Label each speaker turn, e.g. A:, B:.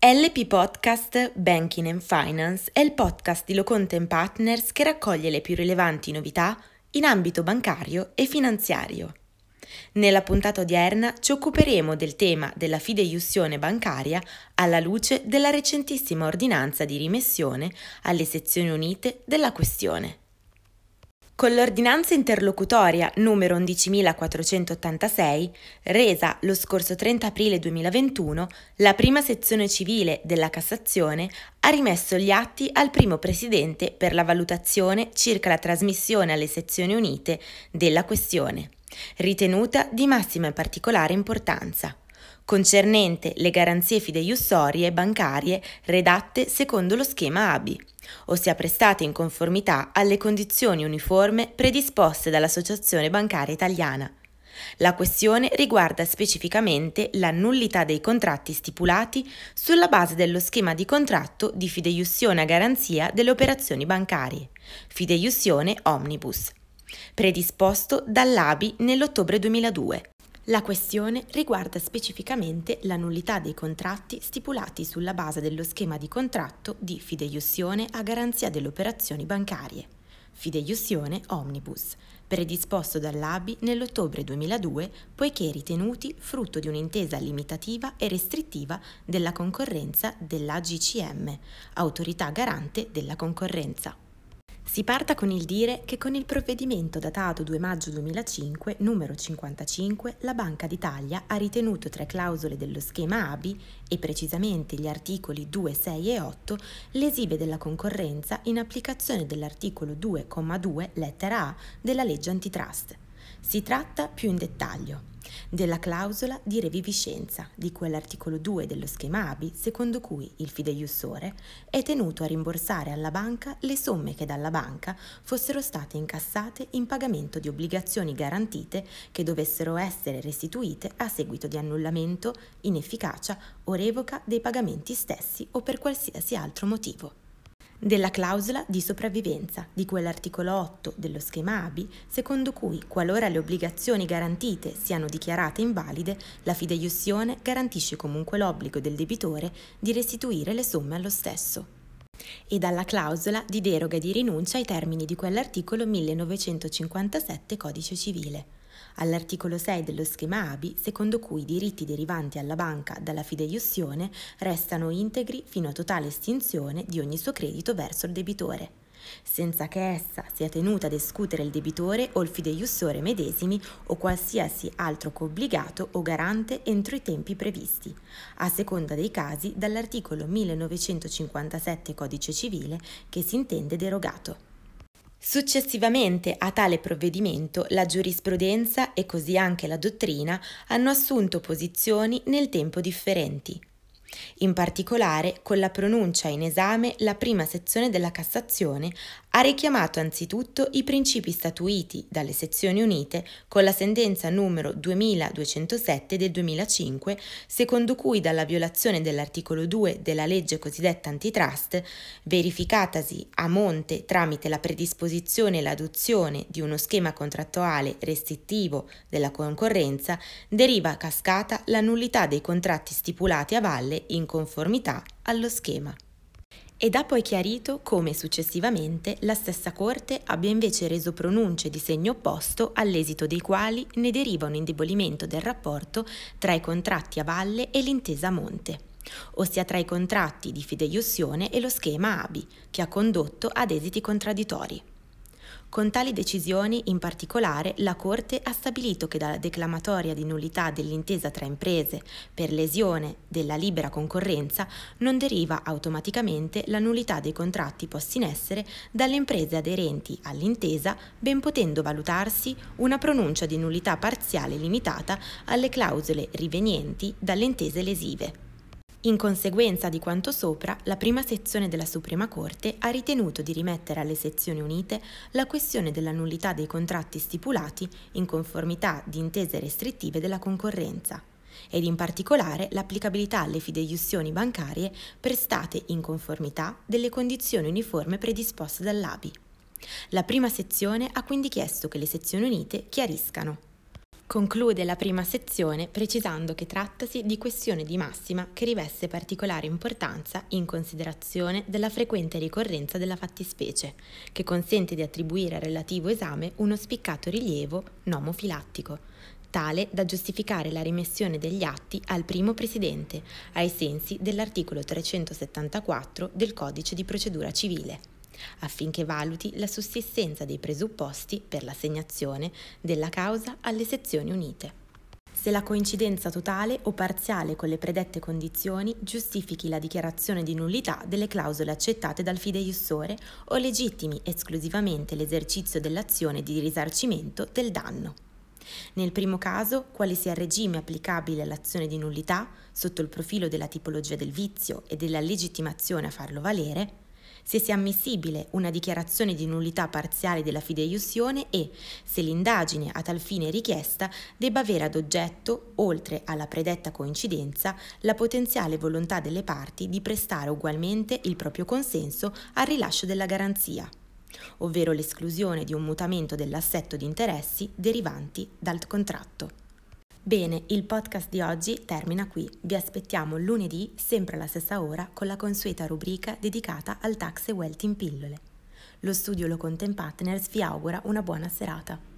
A: LP Podcast Banking and Finance è il podcast di Loconten Partners che raccoglie le più rilevanti novità in ambito bancario e finanziario. Nella puntata odierna ci occuperemo del tema della fideiussione bancaria alla luce della recentissima ordinanza di rimessione alle sezioni unite della questione. Con l'ordinanza interlocutoria numero 11.486, resa lo scorso 30 aprile 2021, la prima sezione civile della Cassazione ha rimesso gli atti al primo presidente per la valutazione circa la trasmissione alle sezioni unite della questione, ritenuta di massima e particolare importanza concernente le garanzie fideiussorie bancarie redatte secondo lo schema ABI, ossia prestate in conformità alle condizioni uniforme predisposte dall'Associazione Bancaria Italiana. La questione riguarda specificamente la nullità dei contratti stipulati sulla base dello schema di contratto di fideiussione a garanzia delle operazioni bancarie, fideiussione omnibus, predisposto dall'ABI nell'ottobre 2002 la questione riguarda specificamente la nullità dei contratti stipulati sulla base dello schema di contratto di fideiussione a garanzia delle operazioni bancarie, fideiussione omnibus, predisposto dall'ABI nell'ottobre 2002 poiché ritenuti frutto di un'intesa limitativa e restrittiva della concorrenza dell'AGCM, autorità garante della concorrenza. Si parta con il dire che con il provvedimento datato 2 maggio 2005, numero 55, la Banca d'Italia ha ritenuto tre clausole dello schema ABI, e precisamente gli articoli 2, 6 e 8, lesive della concorrenza in applicazione dell'articolo 2,2 lettera A della legge antitrust. Si tratta più in dettaglio della clausola di reviviscenza di quell'articolo 2 dello schema ABI secondo cui il fideiussore è tenuto a rimborsare alla banca le somme che dalla banca fossero state incassate in pagamento di obbligazioni garantite che dovessero essere restituite a seguito di annullamento, inefficacia o revoca dei pagamenti stessi o per qualsiasi altro motivo della clausola di sopravvivenza di quell'articolo 8 dello schema ABI, secondo cui, qualora le obbligazioni garantite siano dichiarate invalide, la fideiussione garantisce comunque l'obbligo del debitore di restituire le somme allo stesso. E dalla clausola di deroga e di rinuncia ai termini di quell'articolo 1957 Codice civile all'articolo 6 dello schema ABI, secondo cui i diritti derivanti alla banca dalla fideiussione restano integri fino a totale estinzione di ogni suo credito verso il debitore senza che essa sia tenuta ad escutere il debitore o il fideiussore medesimi o qualsiasi altro coobbligato o garante entro i tempi previsti, a seconda dei casi dall'articolo 1957 Codice civile che si intende derogato. Successivamente a tale provvedimento la giurisprudenza e così anche la dottrina hanno assunto posizioni nel tempo differenti. In particolare, con la pronuncia in esame, la prima sezione della Cassazione ha richiamato anzitutto i principi statuiti dalle sezioni unite con la sentenza numero 2207 del 2005, secondo cui dalla violazione dell'articolo 2 della legge cosiddetta antitrust, verificatasi a monte tramite la predisposizione e l'adozione di uno schema contrattuale restrittivo della concorrenza, deriva a cascata la nullità dei contratti stipulati a valle in conformità allo schema ed ha poi chiarito come successivamente la stessa Corte abbia invece reso pronunce di segno opposto all'esito dei quali ne deriva un indebolimento del rapporto tra i contratti a valle e l'intesa a monte, ossia tra i contratti di fideiussione e lo schema ABI, che ha condotto ad esiti contraddittori. Con tali decisioni, in particolare, la Corte ha stabilito che dalla declamatoria di nullità dell'intesa tra imprese per lesione della libera concorrenza non deriva automaticamente la nullità dei contratti posti in essere dalle imprese aderenti all'intesa, ben potendo valutarsi una pronuncia di nullità parziale limitata alle clausole rivenienti dalle intese lesive. In conseguenza di quanto sopra, la prima sezione della Suprema Corte ha ritenuto di rimettere alle sezioni unite la questione della nullità dei contratti stipulati in conformità di intese restrittive della concorrenza ed in particolare l'applicabilità alle fideiussioni bancarie prestate in conformità delle condizioni uniforme predisposte dall'ABI. La prima sezione ha quindi chiesto che le sezioni unite chiariscano Conclude la prima sezione precisando che trattasi di questione di massima che riveste particolare importanza in considerazione della frequente ricorrenza della fattispecie, che consente di attribuire al relativo esame uno spiccato rilievo nomofilattico, tale da giustificare la rimessione degli atti al primo presidente, ai sensi dell'articolo 374 del Codice di procedura civile affinché valuti la sussistenza dei presupposti per l'assegnazione della causa alle sezioni unite. Se la coincidenza totale o parziale con le predette condizioni giustifichi la dichiarazione di nullità delle clausole accettate dal fideiussore o legittimi esclusivamente l'esercizio dell'azione di risarcimento del danno. Nel primo caso, quale sia il regime applicabile all'azione di nullità, sotto il profilo della tipologia del vizio e della legittimazione a farlo valere, se sia ammissibile una dichiarazione di nullità parziale della fideiussione e se l'indagine a tal fine richiesta debba avere ad oggetto, oltre alla predetta coincidenza, la potenziale volontà delle parti di prestare ugualmente il proprio consenso al rilascio della garanzia ovvero l'esclusione di un mutamento dell'assetto di interessi derivanti dal contratto. Bene, il podcast di oggi termina qui. Vi aspettiamo lunedì, sempre alla stessa ora, con la consueta rubrica dedicata al tax e wealth in pillole. Lo studio Locontent Partners vi augura una buona serata.